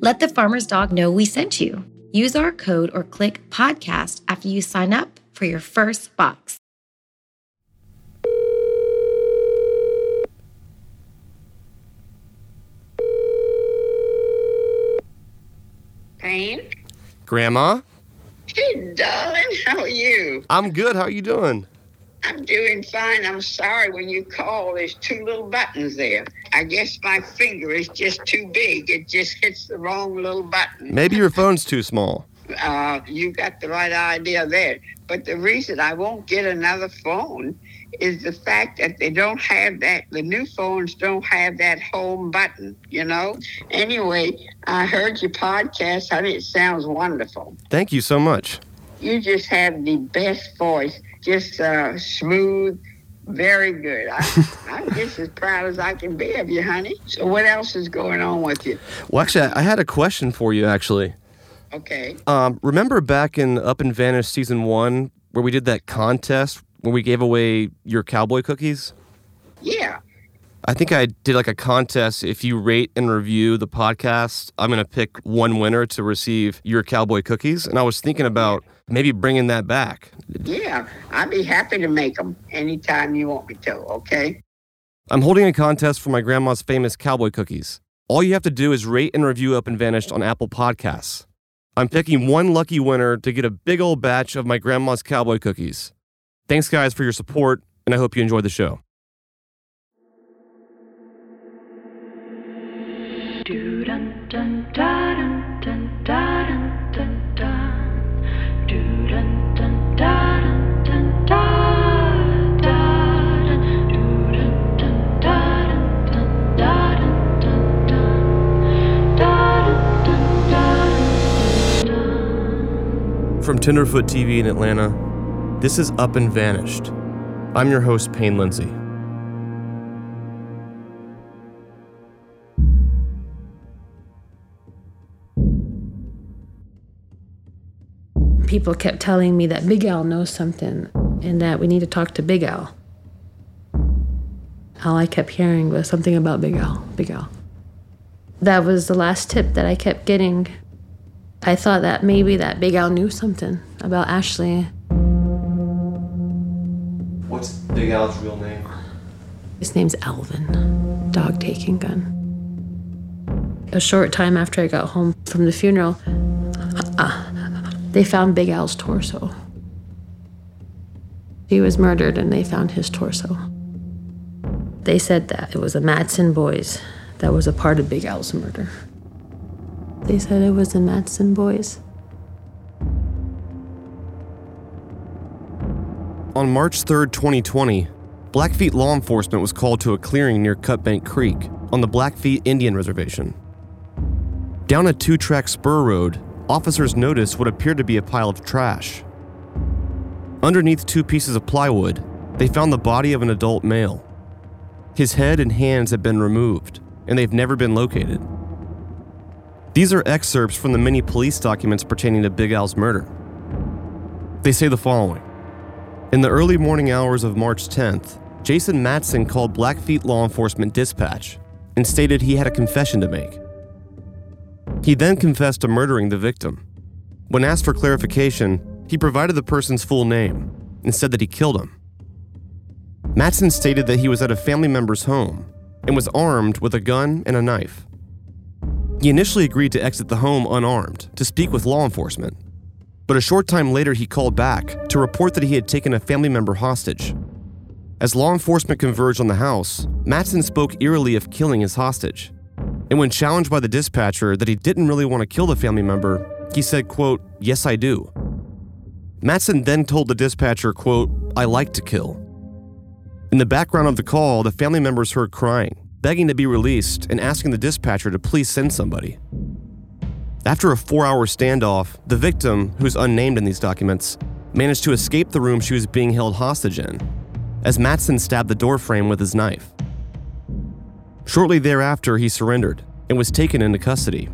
Let the farmer's dog know we sent you. Use our code or click podcast after you sign up for your first box. Payne? Grandma? Hey, darling, how are you? I'm good. How are you doing? I'm doing fine. I'm sorry when you call, there's two little buttons there. I guess my finger is just too big. It just hits the wrong little button. Maybe your phone's too small. Uh, you got the right idea there. But the reason I won't get another phone is the fact that they don't have that, the new phones don't have that home button, you know? Anyway, I heard your podcast, I honey. It sounds wonderful. Thank you so much. You just have the best voice just uh, smooth, very good. I, I'm just as proud as I can be of you, honey. So, what else is going on with you? Well, actually, I had a question for you, actually. Okay. Um, remember back in Up and Vanished season one where we did that contest where we gave away your cowboy cookies? Yeah. I think I did like a contest. If you rate and review the podcast, I'm going to pick one winner to receive your cowboy cookies. And I was thinking about maybe bringing that back. Yeah, I'd be happy to make them anytime you want me to, okay? I'm holding a contest for my grandma's famous cowboy cookies. All you have to do is rate and review Up and Vanished on Apple Podcasts. I'm picking one lucky winner to get a big old batch of my grandma's cowboy cookies. Thanks, guys, for your support, and I hope you enjoy the show. From Tenderfoot TV in Atlanta, this is Up and Vanished. I'm your host, Payne Lindsay. People kept telling me that Big Al knows something and that we need to talk to Big Al. All I kept hearing was something about Big Al, Big Al. That was the last tip that I kept getting I thought that maybe that Big Al knew something about Ashley. What's Big Al's real name? His name's Alvin, dog taking gun. A short time after I got home from the funeral, uh, they found Big Al's torso. He was murdered and they found his torso. They said that it was the Matson boys that was a part of Big Al's murder. They said it was the Matson boys. On March 3, 2020, Blackfeet law enforcement was called to a clearing near Cutbank Creek on the Blackfeet Indian Reservation. Down a two track spur road, officers noticed what appeared to be a pile of trash. Underneath two pieces of plywood, they found the body of an adult male. His head and hands had been removed, and they've never been located. These are excerpts from the many police documents pertaining to Big Al's murder. They say the following In the early morning hours of March 10th, Jason Matson called Blackfeet law enforcement dispatch and stated he had a confession to make. He then confessed to murdering the victim. When asked for clarification, he provided the person's full name and said that he killed him. Matson stated that he was at a family member's home and was armed with a gun and a knife. He initially agreed to exit the home unarmed to speak with law enforcement. But a short time later, he called back to report that he had taken a family member hostage. As law enforcement converged on the house, Matson spoke eerily of killing his hostage. And when challenged by the dispatcher that he didn't really want to kill the family member, he said, quote, Yes, I do. Matson then told the dispatcher, quote, I like to kill. In the background of the call, the family members heard crying, begging to be released, and asking the dispatcher to please send somebody. After a four hour standoff, the victim, who's unnamed in these documents, managed to escape the room she was being held hostage in as Matson stabbed the doorframe with his knife. Shortly thereafter, he surrendered and was taken into custody.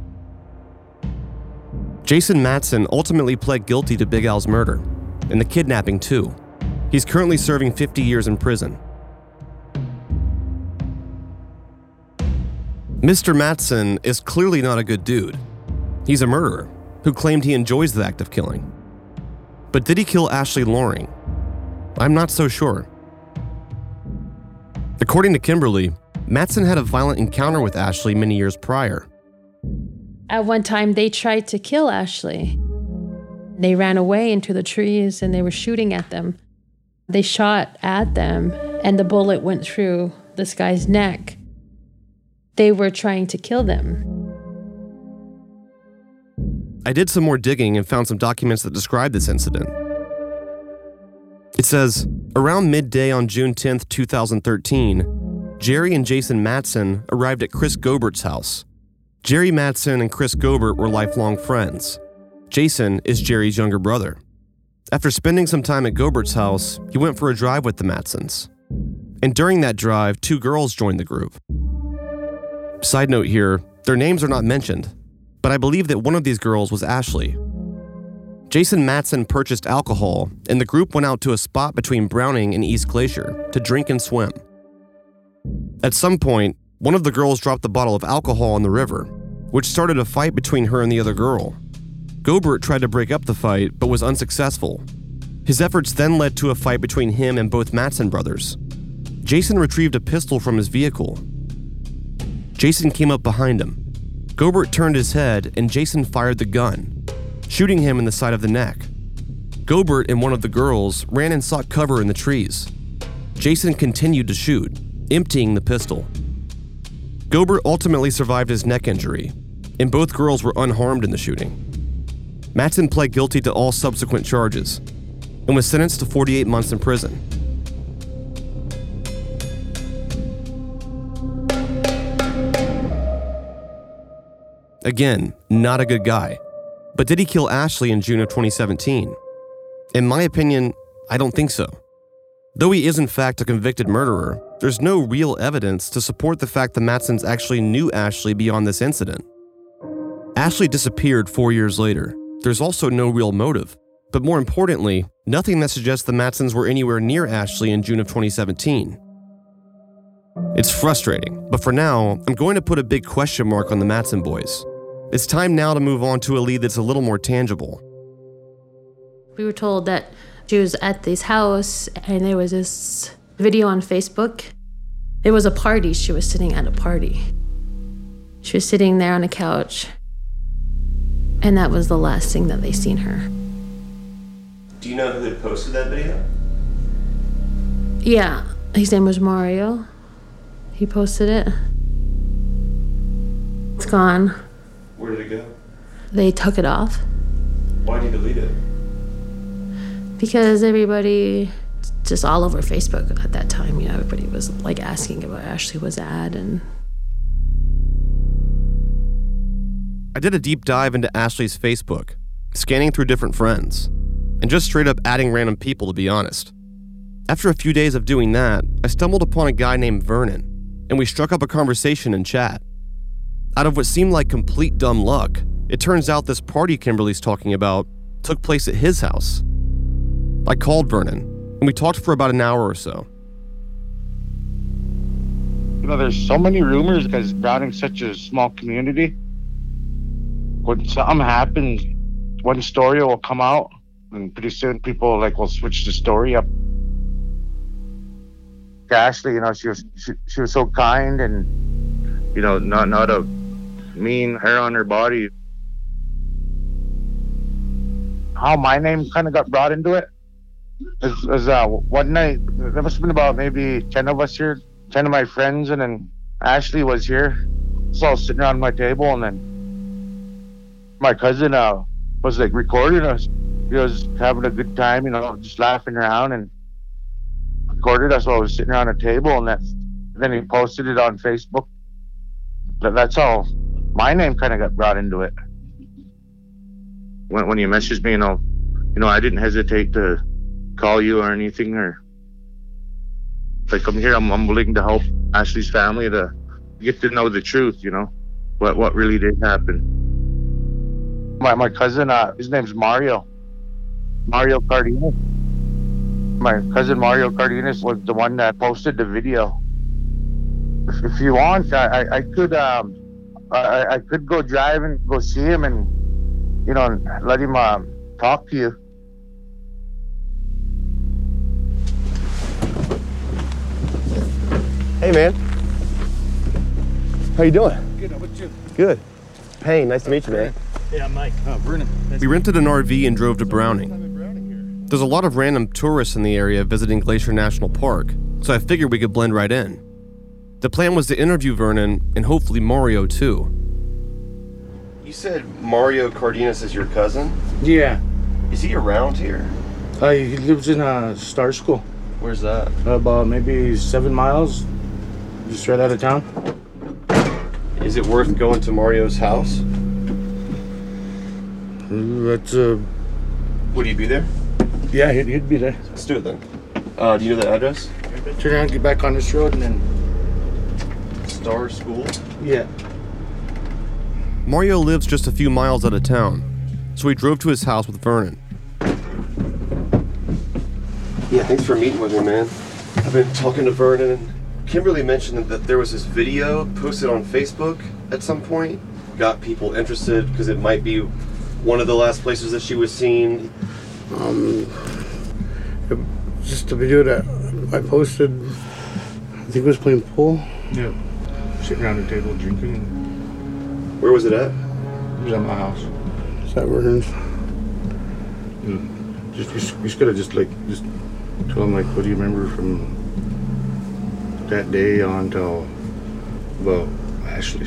Jason Matson ultimately pled guilty to Big Al's murder and the kidnapping, too. He's currently serving 50 years in prison. Mr. Matson is clearly not a good dude. He's a murderer who claimed he enjoys the act of killing. But did he kill Ashley Loring? I'm not so sure. According to Kimberly, Matson had a violent encounter with Ashley many years prior. At one time, they tried to kill Ashley. They ran away into the trees and they were shooting at them. They shot at them, and the bullet went through this guy's neck. They were trying to kill them. I did some more digging and found some documents that describe this incident. It says around midday on June 10, 2013, Jerry and Jason Matson arrived at Chris Gobert's house. Jerry Matson and Chris Gobert were lifelong friends. Jason is Jerry's younger brother. After spending some time at Gobert's house, he went for a drive with the Matsons. And during that drive, two girls joined the group. Side note here, their names are not mentioned, but I believe that one of these girls was Ashley, Jason Matson purchased alcohol, and the group went out to a spot between Browning and East Glacier to drink and swim. At some point, one of the girls dropped the bottle of alcohol in the river, which started a fight between her and the other girl. Gobert tried to break up the fight, but was unsuccessful. His efforts then led to a fight between him and both Matson brothers. Jason retrieved a pistol from his vehicle. Jason came up behind him. Gobert turned his head, and Jason fired the gun, shooting him in the side of the neck. Gobert and one of the girls ran and sought cover in the trees. Jason continued to shoot, emptying the pistol. Gobert ultimately survived his neck injury, and both girls were unharmed in the shooting. Matson pled guilty to all subsequent charges and was sentenced to 48 months in prison. Again, not a good guy. But did he kill Ashley in June of 2017? In my opinion, I don't think so. Though he is in fact a convicted murderer, there's no real evidence to support the fact the Matsons actually knew Ashley beyond this incident. Ashley disappeared four years later. There's also no real motive. But more importantly, nothing that suggests the Matsons were anywhere near Ashley in June of 2017. It's frustrating, but for now, I'm going to put a big question mark on the Matson boys. It's time now to move on to a lead that's a little more tangible. We were told that she was at this house and there was this video on Facebook. It was a party. She was sitting at a party. She was sitting there on a couch. And that was the last thing that they seen her. Do you know who had posted that video? Yeah, his name was Mario. He posted it. It's gone. Where did it go? They took it off. Why did you delete it? Because everybody, just all over Facebook at that time, you know, everybody was like asking about Ashley was at and. I did a deep dive into Ashley's Facebook, scanning through different friends, and just straight up adding random people, to be honest. After a few days of doing that, I stumbled upon a guy named Vernon, and we struck up a conversation in chat. Out of what seemed like complete dumb luck, it turns out this party Kimberly's talking about took place at his house. I called Vernon, and we talked for about an hour or so. You know, there's so many rumors because Browning's such a small community. When something happens, one story will come out, and pretty soon people like will switch the story up. Ashley, you know, she was she, she was so kind and you know, not not a mean hair on her body. how my name kind of got brought into it is, is uh, one night, there must have been about maybe 10 of us here, 10 of my friends, and then Ashley was here. So I was sitting around my table, and then my cousin uh, was like recording us. He was having a good time, you know, just laughing around and recorded us while I was sitting around a table, and then he posted it on Facebook. That, that's how my name kind of got brought into it. When, when you messaged me, you know, you know, I didn't hesitate to call you or anything or like I'm here I'm, I'm willing to help Ashley's family to get to know the truth you know what what really did happen. My, my cousin uh his name's Mario. Mario Cardenas. My cousin Mario Cardenas was the one that posted the video. If, if you want I, I, I could um I, I could go drive and go see him and you know let him um, talk to you Hey, man. How you doing? Good. How about you? Good. Hey, nice to meet you, man. Yeah, I'm Mike. Oh, Vernon. Nice We rented an RV and drove to Browning. I'm Browning here. There's a lot of random tourists in the area visiting Glacier National Park, so I figured we could blend right in. The plan was to interview Vernon and hopefully Mario too. You said Mario Cardenas is your cousin? Yeah. Is he around here? Uh, he lives in uh, Star School. Where's that? About maybe seven miles, just right out of town. Is it worth going to Mario's house? That's uh, Would you be there? yeah, he'd, he'd be there. Let's do it then. Uh, do you know the address? Turn around, get back on this road, and then Star School. yeah. Mario lives just a few miles out of town, so we drove to his house with Vernon. Yeah, thanks for meeting with me, man. I've been talking to Vernon, and Kimberly mentioned that there was this video posted on Facebook at some point. Got people interested because it might be one of the last places that she was seen. Um, just a video that I posted. I think it was playing pool. Yeah. Sitting around the table drinking. Where was it at? It was at my house. Is that Vernon's? Just you, s- you just gotta just like just tell him like, what do you remember from that day on till well, Ashley.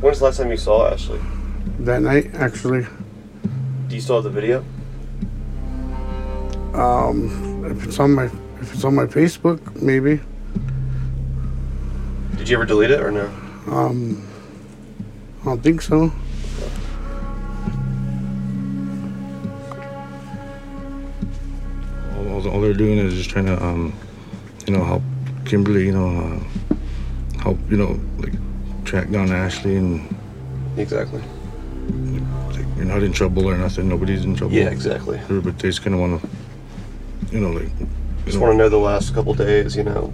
When's the last time you saw Ashley? That night, actually. Do you still have the video? Um, if it's on my if it's on my Facebook, maybe. Did you ever delete it or no? Um, I don't think so. All, all, all they're doing is just trying to, um, you know, help Kimberly, you know, uh, help, you know, like track down Ashley and Exactly. like, you're not in trouble or nothing. Nobody's in trouble. Yeah, exactly. But they just kind of want to, you know, like, you Just know, want to know the last couple days, you know,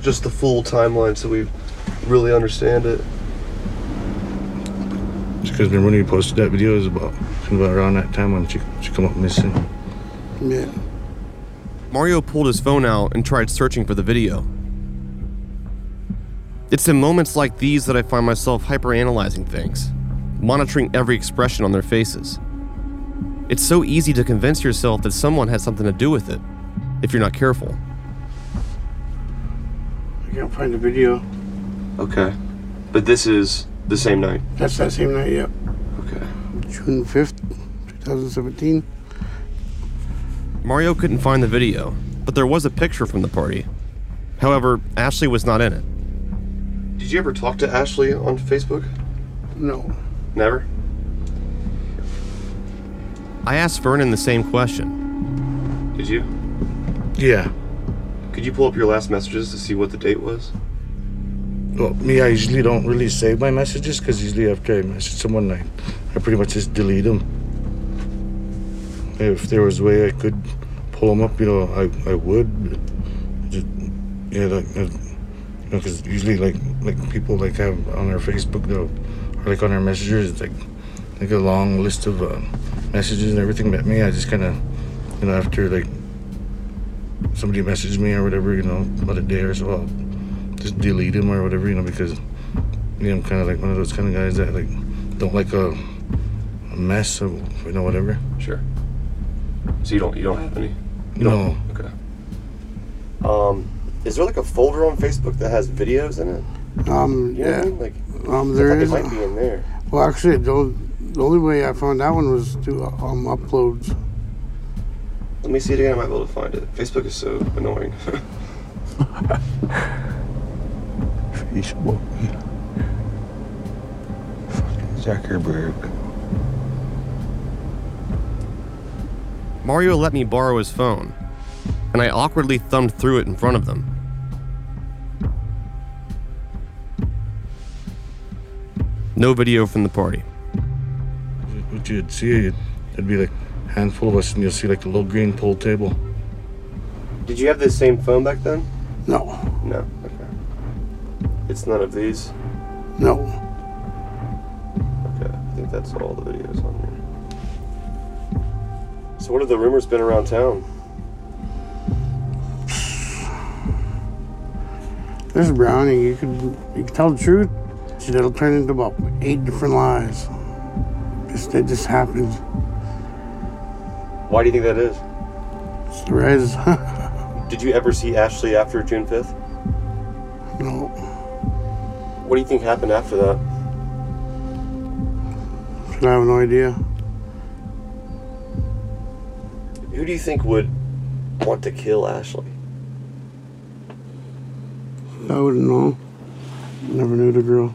just the full timeline so we really understand it. because when you posted that video, it was about, about around that time when she, she come up missing. Yeah. Mario pulled his phone out and tried searching for the video. It's in moments like these that I find myself hyperanalyzing things, monitoring every expression on their faces. It's so easy to convince yourself that someone had something to do with it, if you're not careful. I can't find the video. Okay. But this is the same night. That's that same night. Yep. Okay. June fifth, two thousand seventeen. Mario couldn't find the video, but there was a picture from the party. However, Ashley was not in it. Did you ever talk to Ashley on Facebook? No. Never. I asked Vernon the same question. Did you? Yeah. Could you pull up your last messages to see what the date was? Well, me, I usually don't really save my messages because usually after I message someone, I, I pretty much just delete them. If there was a way I could pull them up, you know, I, I would. Just, yeah, like, uh, you know, because usually like like people like have on their Facebook though, or like on their messages, it's like like a long list of uh, messages and everything. But me, I just kind of, you know, after like somebody messaged me or whatever, you know, about a day or so, I'll just delete him or whatever, you know, because you know, I'm kind of like one of those kind of guys that like don't like a, a mess or you know whatever. Sure. So you don't you don't have any? You No. don't? Okay. Um, is there like a folder on Facebook that has videos in it? Um, You know what I yeah. mean? Like, Um, I there thought is. it might be in there. Well, actually, the, only- the only way I found that one was to um uploads. Let me see it again. I might be able to find it. Facebook is so annoying. Facebook. Fucking Zuckerberg. Mario let me borrow his phone, and I awkwardly thumbed through it in front of them. No video from the party. What you'd see, it'd be like a handful of us, and you'll see like a little green pool table. Did you have the same phone back then? No, No. Okay. It's none of these. no. Okay. I think that's all the videos on here. So what have the rumors been around town? This Browning, you can you could tell the truth. That'll turn into about eight different lies. Just it just happens. Why do you think that is? Res. Did you ever see Ashley after June 5th? no, What do you think happened after that? I have no idea. Who do you think would want to kill Ashley? I wouldn't know. Never knew the girl.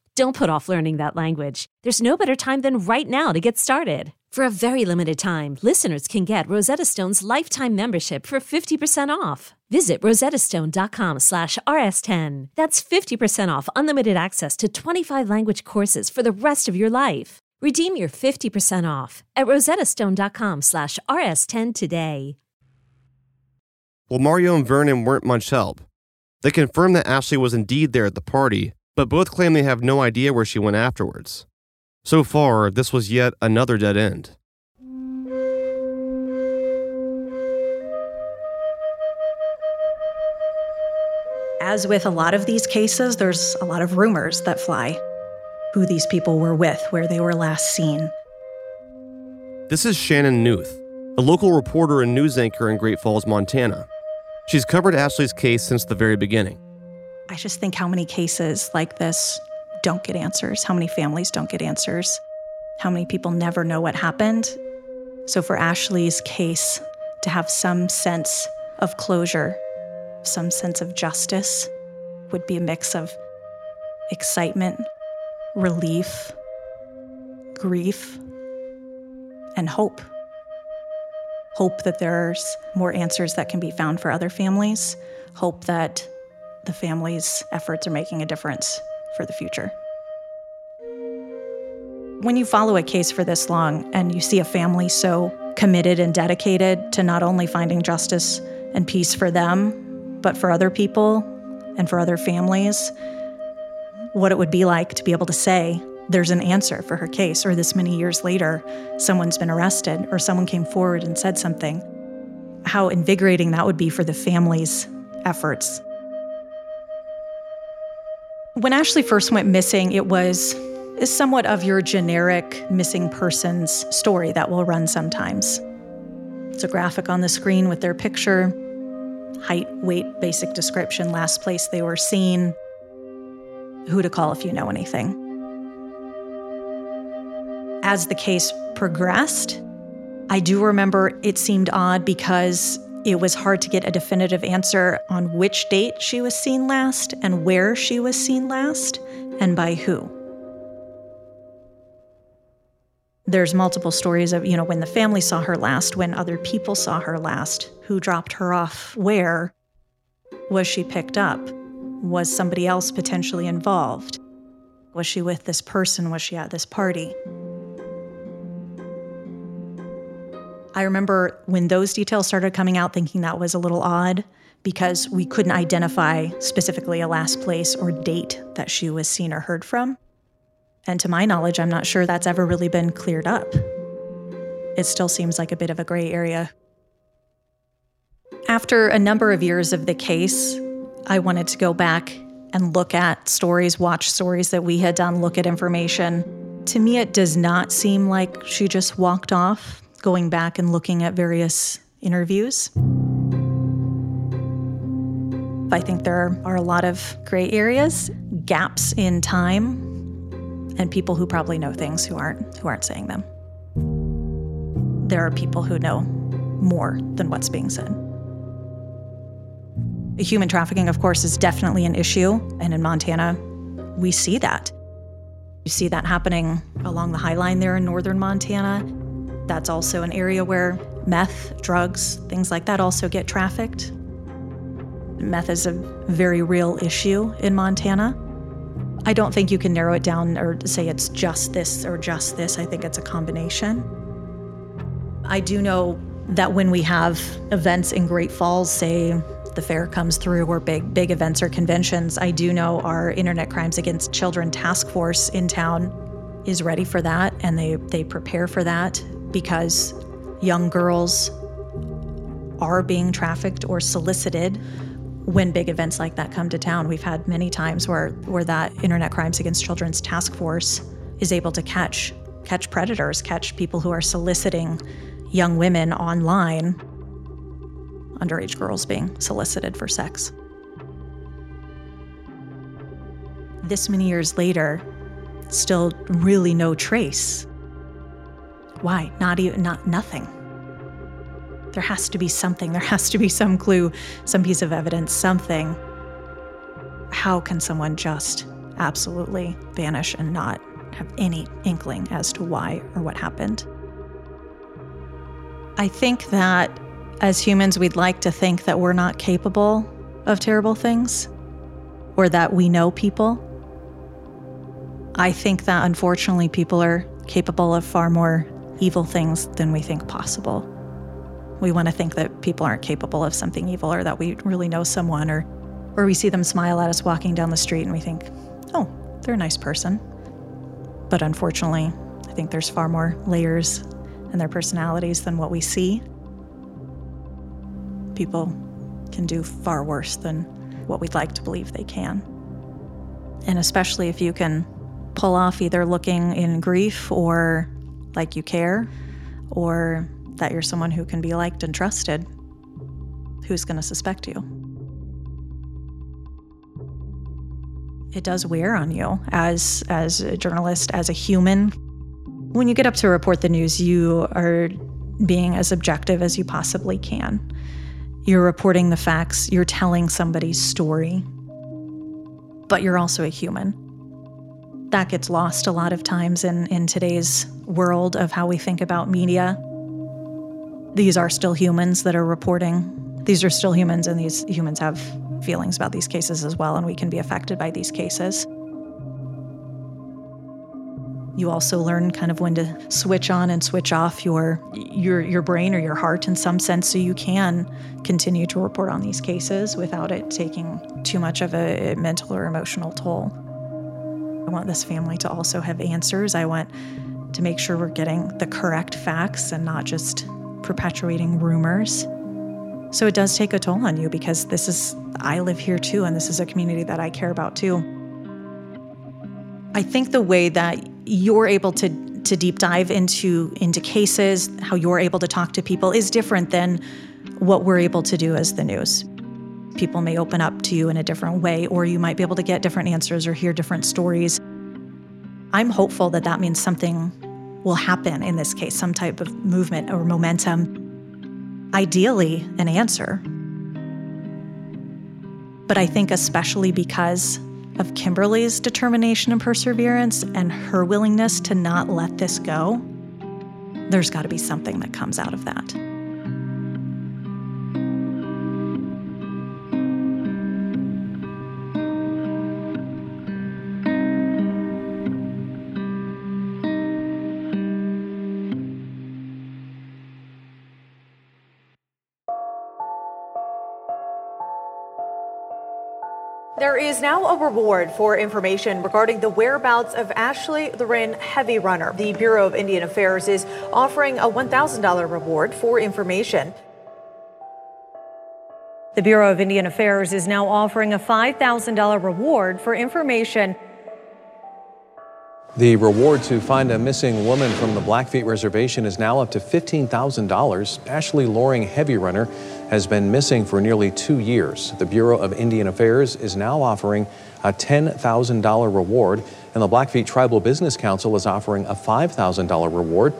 Don't put off learning that language. There's no better time than right now to get started. For a very limited time, listeners can get Rosetta Stone's lifetime membership for 50% off. Visit rosettastone.com slash rs10. That's 50% off unlimited access to 25 language courses for the rest of your life. Redeem your 50% off at rosettastone.com slash rs10 today. Well, Mario and Vernon weren't much help. They confirmed that Ashley was indeed there at the party, but both claim they have no idea where she went afterwards. So far, this was yet another dead end. As with a lot of these cases, there's a lot of rumors that fly who these people were with, where they were last seen. This is Shannon Newth, a local reporter and news anchor in Great Falls, Montana. She's covered Ashley's case since the very beginning. I just think how many cases like this don't get answers, how many families don't get answers, how many people never know what happened. So, for Ashley's case to have some sense of closure, some sense of justice, would be a mix of excitement, relief, grief, and hope. hope that there's more answers that can be found for other families, hope that the family's efforts are making a difference for the future. When you follow a case for this long and you see a family so committed and dedicated to not only finding justice and peace for them, but for other people and for other families, what it would be like to be able to say, there's an answer for her case, or this many years later, someone's been arrested, or someone came forward and said something. How invigorating that would be for the family's efforts. When Ashley first went missing, it was somewhat of your generic missing persons story that will run sometimes. It's a graphic on the screen with their picture, height, weight, basic description, last place they were seen, who to call if you know anything. As the case progressed, I do remember it seemed odd because it was hard to get a definitive answer on which date she was seen last and where she was seen last and by who. There's multiple stories of, you know, when the family saw her last, when other people saw her last, who dropped her off where. Was she picked up? Was somebody else potentially involved? Was she with this person? Was she at this party? I remember when those details started coming out, thinking that was a little odd because we couldn't identify specifically a last place or date that she was seen or heard from. And to my knowledge, I'm not sure that's ever really been cleared up. It still seems like a bit of a gray area. After a number of years of the case, I wanted to go back and look at stories, watch stories that we had done, look at information. To me, it does not seem like she just walked off, going back and looking at various interviews. I think there are a lot of gray areas, gaps in time and people who probably know things who aren't who aren't saying them. There are people who know more than what's being said. Human trafficking, of course, is definitely an issue, and in Montana, we see that. You see that happening along the High Line there in northern Montana. That's also an area where meth, drugs, things like that also get trafficked. Meth is a very real issue in Montana. I don't think you can narrow it down or say it's just this or just this. I think it's a combination. I do know that when we have events in Great Falls, say the fair comes through or big big events or conventions, I do know our Internet Crimes Against Children task force in town is ready for that and they they prepare for that because young girls are being trafficked or solicited when big events like that come to town. We've had many times where, where that Internet Crimes Against Children's task force is able to catch catch predators, catch people who are soliciting young women online, underage girls being solicited for sex. This many years later, still really no trace. Why? Not even not nothing. There has to be something. There has to be some clue, some piece of evidence, something. How can someone just absolutely vanish and not have any inkling as to why or what happened? I think that as humans, we'd like to think that we're not capable of terrible things or that we know people. I think that unfortunately, people are capable of far more evil things than we think possible. We want to think that people aren't capable of something evil or that we really know someone or or we see them smile at us walking down the street and we think, "Oh, they're a nice person." But unfortunately, I think there's far more layers in their personalities than what we see. People can do far worse than what we'd like to believe they can. And especially if you can pull off either looking in grief or like you care or that you're someone who can be liked and trusted, who's going to suspect you? It does wear on you as as a journalist, as a human. When you get up to report the news, you are being as objective as you possibly can. You're reporting the facts, you're telling somebody's story, but you're also a human. That gets lost a lot of times in, in today's world of how we think about media these are still humans that are reporting. These are still humans, and these humans have feelings about these cases as well, and we can be affected by these cases. You also learn kind of when to switch on and switch off your your your brain or your heart in some sense so you can continue to report on these cases without it taking too much of a mental or emotional toll. I want this family to also have answers. I want to make sure we're getting the correct facts and not just perpetuating rumors. So it does take a toll on you because this is, I live here too, and this is a community that I care about too. I think the way that you're able to to deep dive into into cases, how you're able to talk to people is different than what we're able to do as the news. People may open up to you in a different way, or you might be able to get different answers or hear different stories. I'm hopeful that that means something will happen in this case, some type of movement or momentum. Ideally, an answer. But I think, especially because of Kimberly's determination and perseverance and her willingness to not let this go, there's got to be something that comes out of that. There is now a reward for information regarding the whereabouts of Ashley Loring Heavy Runner. The Bureau of Indian Affairs is offering a $1,000 reward for information. The Bureau of Indian Affairs is now offering a $5,000 reward for information the reward to find a missing woman from the Blackfeet Reservation is now up to $15,000. Ashley Loring Heavy Runner has been missing for nearly two years. The Bureau of Indian Affairs is now offering a $10,000 reward, and the Blackfeet Tribal Business Council is offering a $5,000 reward.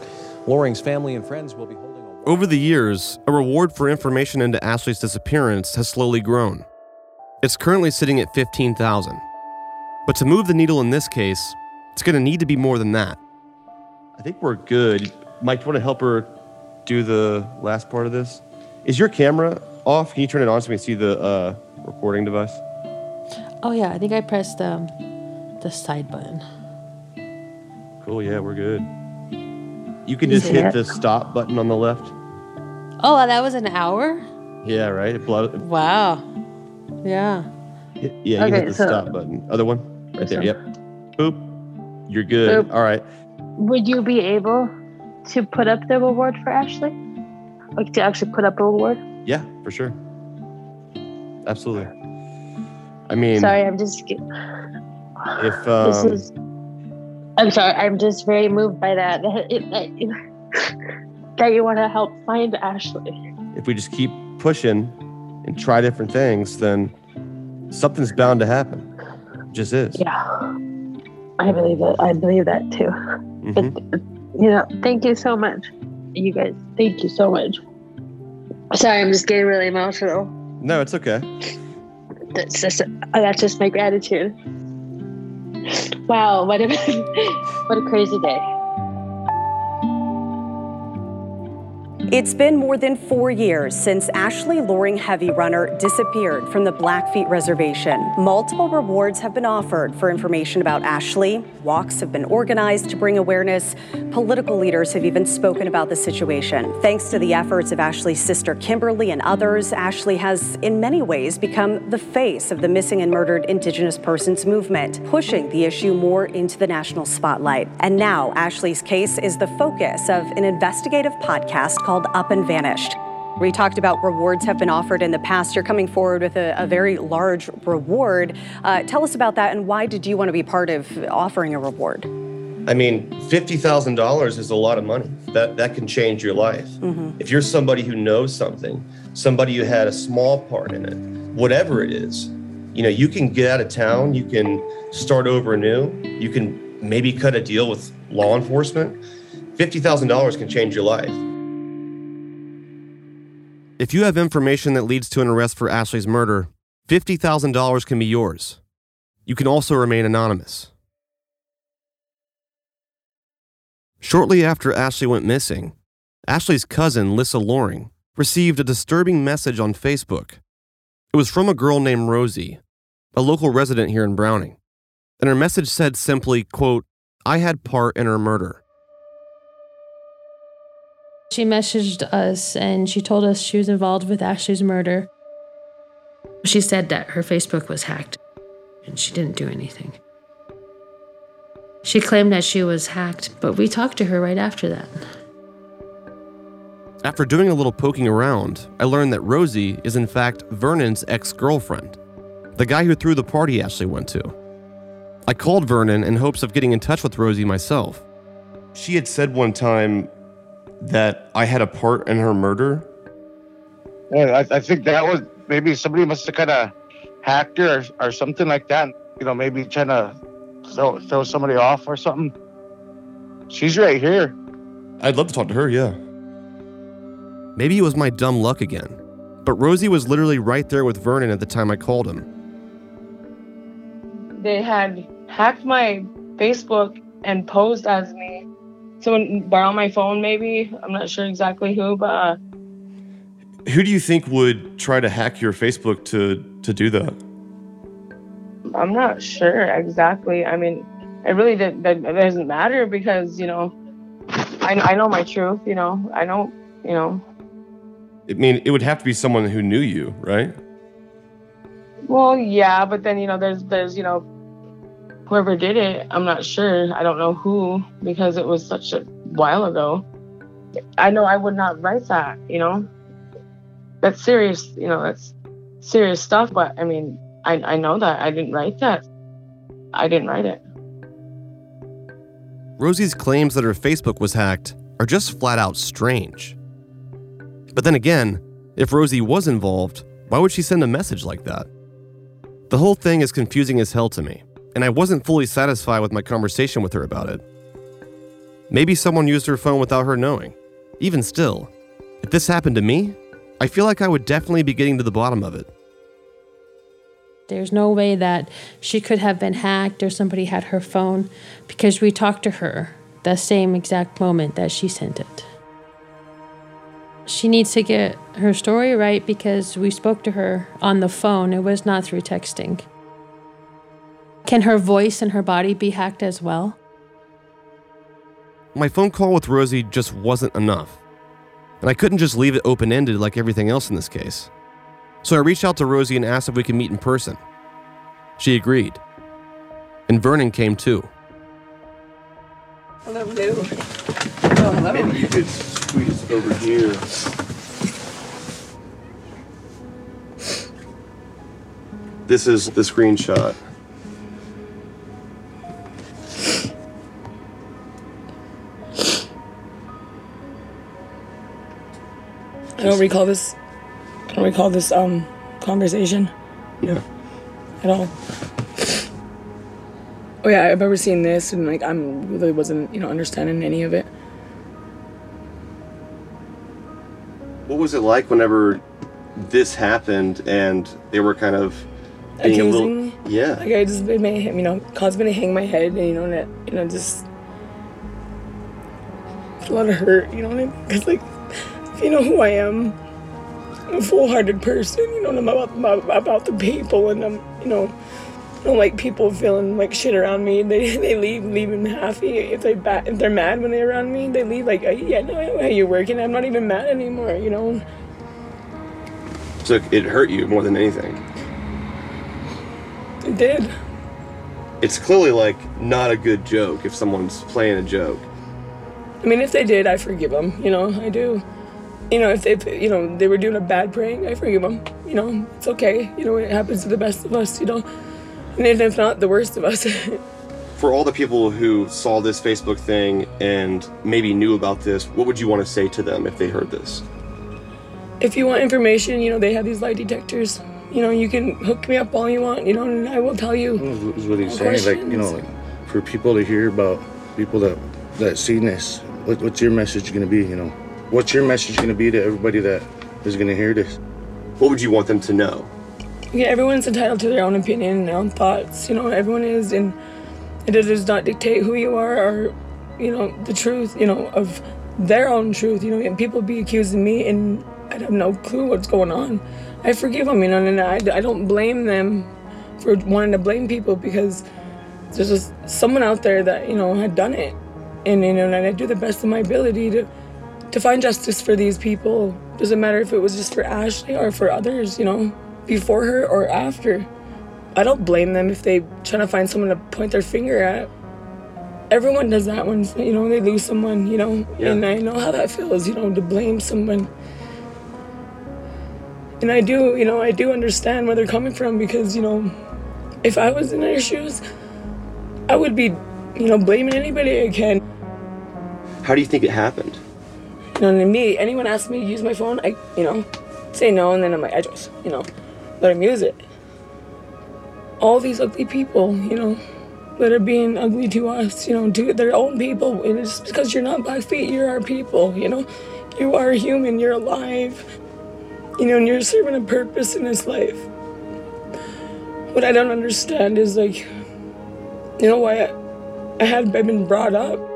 Loring's family and friends will be holding a. Over the years, a reward for information into Ashley's disappearance has slowly grown. It's currently sitting at 15,000. But to move the needle in this case, it's going to need to be more than that. I think we're good. Mike, do you want to help her do the last part of this? Is your camera off? Can you turn it on so we can see the uh, recording device? Oh yeah, I think I pressed um, the side button. Cool. Yeah, we're good. You can just hit the stop button on the left. Oh, that was an hour. Yeah, right. It blow- Wow. Yeah. yeah, you can hit the so- stop button. Other one, right there. Yep. Boop. You're good. Boop. All right. Would you be able to put up the reward for Ashley? Like to actually put up a reward? Yeah, for sure. Absolutely. I mean, sorry, I'm just. if this um, is. I'm sorry. I'm just very moved by that. That, it, that, that you want to help find Ashley. if we just keep pushing and try different things, then something's bound to happen. It just is. Yeah, I believe that. I believe that too. Mhm. You know, thank you so much, you guys. Thank you so much. Sorry, I'm just getting really emotional. No, it's okay. That's just that's just my gratitude. Wow, what a what a crazy day. It's been more than four years since Ashley Loring Heavy Runner disappeared from the Blackfeet Reservation. Multiple rewards have been offered for information about Ashley. Walks have been organized to bring awareness. Political leaders have even spoken about the situation. Thanks to the efforts of Ashley's sister Kimberly and others, Ashley has, in many ways, become the face of the missing and murdered Indigenous persons movement, pushing the issue more into the national spotlight. And now, Ashley's case is the focus of an investigative podcast called Up and Vanished. We talked about rewards have been offered in the past. You're coming forward with a, a very large reward. Uh, tell us about that and why did you want to be part of offering a reward? I mean, fifty thousand dollars is a lot of money. That that can change your life. If you're somebody who knows something, somebody who had a small part in it, whatever it is, you know, you can get out of town. You can start over anew. You can maybe cut a deal with law enforcement. Fifty thousand dollars can change your life. If you have information that leads to an arrest for Ashley's murder, $50,000 can be yours. You can also remain anonymous. Shortly after Ashley went missing, Ashley's cousin, Lissa Loring, received a disturbing message on Facebook. It was from a girl named Rosie, a local resident here in Browning. And her message said simply, quote, I had part in her murder. She messaged us and she told us she was involved with Ashley's murder. She said that her Facebook was hacked and she didn't do anything. She claimed that she was hacked, but we talked to her right after that. After doing a little poking around, I learned that Rosie is in fact Vernon's ex girlfriend, the guy who threw the party Ashley went to. I called Vernon in hopes of getting in touch with Rosie myself. She had said one time that I had a part in her murder. Yeah, I, I think that was maybe somebody must have kind of hacked her or, or something like that. You know, maybe trying to throw, throw somebody off or something. She's right here. I'd love to talk to her, yeah. Maybe it was my dumb luck again, but Rosie was literally right there with Vernon at the time I called him. They had hacked my Facebook and posed as me. Someone borrow my phone, maybe. I'm not sure exactly who, but uh, Who do you think would try to hack your Facebook to to do that? I'm not sure exactly. I mean, it really did, that doesn't matter because you know, I I know my truth. You know, I know you know. I mean, it would have to be someone who knew you, right? Well, yeah, but then you know, there's there's you know, whoever did it. I'm not sure. I don't know who because it was such a while ago. I know I would not write that. You know, that's serious. You know, that's serious stuff. But I mean, I I know that I didn't write that. I didn't write it. Rosie's claims that her Facebook was hacked are just flat out strange. But then again, if Rosie was involved, why would she send a message like that? The whole thing is confusing as hell to me, and I wasn't fully satisfied with my conversation with her about it. Maybe someone used her phone without her knowing. Even still, if this happened to me, I feel like I would definitely be getting to the bottom of it. There's no way that she could have been hacked or somebody had her phone because we talked to her the same exact moment that she sent it. She needs to get her story right because we spoke to her on the phone. It was not through texting. Can her voice and her body be hacked as well? My phone call with Rosie just wasn't enough. And I couldn't just leave it open ended like everything else in this case. So I reached out to Rosie and asked if we could meet in person. She agreed. And Vernon came too. Hello, Lou. Oh, hello. Maybe you could squeeze over here. This is the screenshot. I don't recall this. I don't recall this um conversation Yeah. at all. Oh yeah, I've remember seeing this and like I'm really wasn't you know understanding any of it. What was it like whenever this happened and they were kind of being a little me? Yeah. Like I just it made him you know caused me to hang my head and you know that you know just a lot of hurt you know what I mean because like you know who I am. I'm a full-hearted person, you know, I'm about, about about the people, and I'm, you know, I don't like people feeling like shit around me. They they leave leaving happy if they bat if they're mad when they're around me. They leave like, yeah, no, I know how you working? I'm not even mad anymore, you know. So it hurt you more than anything. It did. It's clearly like not a good joke if someone's playing a joke. I mean, if they did, I forgive them. You know, I do. You know, if they, you know, they were doing a bad prank, I forgive them. You know, it's okay. You know, it happens to the best of us. You know, and if not, the worst of us. For all the people who saw this Facebook thing and maybe knew about this, what would you want to say to them if they heard this? if you want information, you know, they have these lie detectors. You know, you can hook me up all you want. You know, and I will tell you. is what he's all saying. Like you know, like, for people to hear about people that that seen this, what, what's your message gonna be? You know, what's your message gonna be to everybody that is gonna hear this? What would you want them to know? Yeah, everyone's entitled to their own opinion and their own thoughts. You know, everyone is, and it does not dictate who you are or, you know, the truth. You know, of their own truth, you know, and people be accusing me and I have no clue what's going on. I forgive them, you know, and I, I don't blame them for wanting to blame people because there's just someone out there that, you know, had done it. And, you know, and I do the best of my ability to, to find justice for these people. Doesn't matter if it was just for Ashley or for others, you know, before her or after. I don't blame them if they trying to find someone to point their finger at. Everyone does that when you know they lose someone, you know, Yeah. and I know how that feels, you know, to blame someone. And I do, you know, I do understand where they're coming from because, you know, if I was in their shoes, I would be, you know, blaming anybody I can. How do you think it happened? You know, and me, anyone asks me to use my phone, I, you know, say no, and then I'm like, I just, you know, let them use it. All these ugly people, you know, that are being ugly to us, you know, to their own people. And it's because you're not Blackfeet, you're our people, you know. You are human, you're alive, you know, and you're serving a purpose in this life. What I don't understand is like, you know, why I, I had been brought up.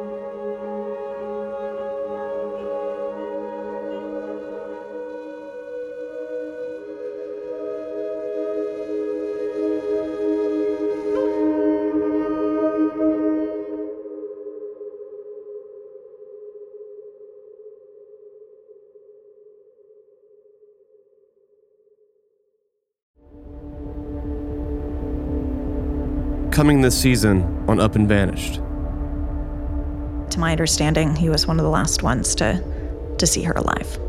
Coming this season on Up and Vanished. To my understanding, he was one of the last ones to, to see her alive.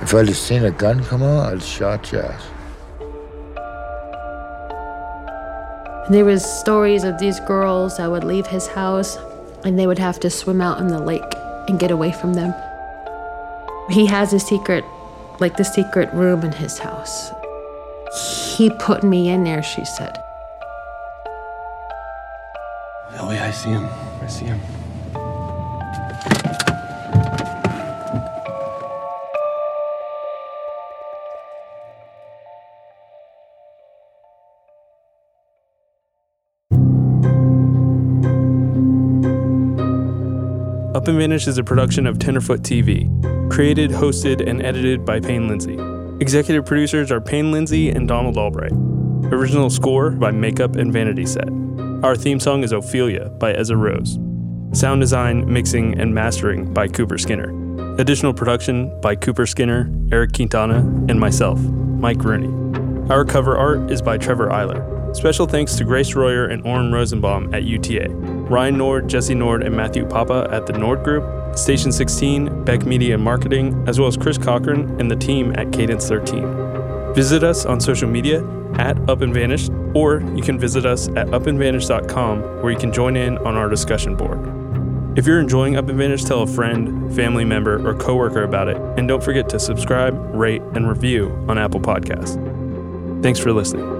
If I'd have seen a gun come out, I'd have shot your ass. There was stories of these girls that would leave his house and they would have to swim out in the lake and get away from them. He has a secret, like the secret room in his house. He put me in there, she said. See him. I see him. Up and Vanished is a production of Tenderfoot TV, created, hosted, and edited by Payne Lindsay. Executive producers are Payne Lindsay and Donald Albright. Original score by Makeup and Vanity Set. Our theme song is Ophelia by Ezra Rose. Sound design, mixing, and mastering by Cooper Skinner. Additional production by Cooper Skinner, Eric Quintana, and myself, Mike Rooney. Our cover art is by Trevor Eiler. Special thanks to Grace Royer and Oren Rosenbaum at UTA, Ryan Nord, Jesse Nord, and Matthew Papa at the Nord Group, Station 16, Beck Media and Marketing, as well as Chris Cochran and the team at Cadence 13. Visit us on social media at Up and Vanished, or you can visit us at upandvanished.com where you can join in on our discussion board. If you're enjoying Up and Vanished, tell a friend, family member, or coworker about it, and don't forget to subscribe, rate, and review on Apple Podcasts. Thanks for listening.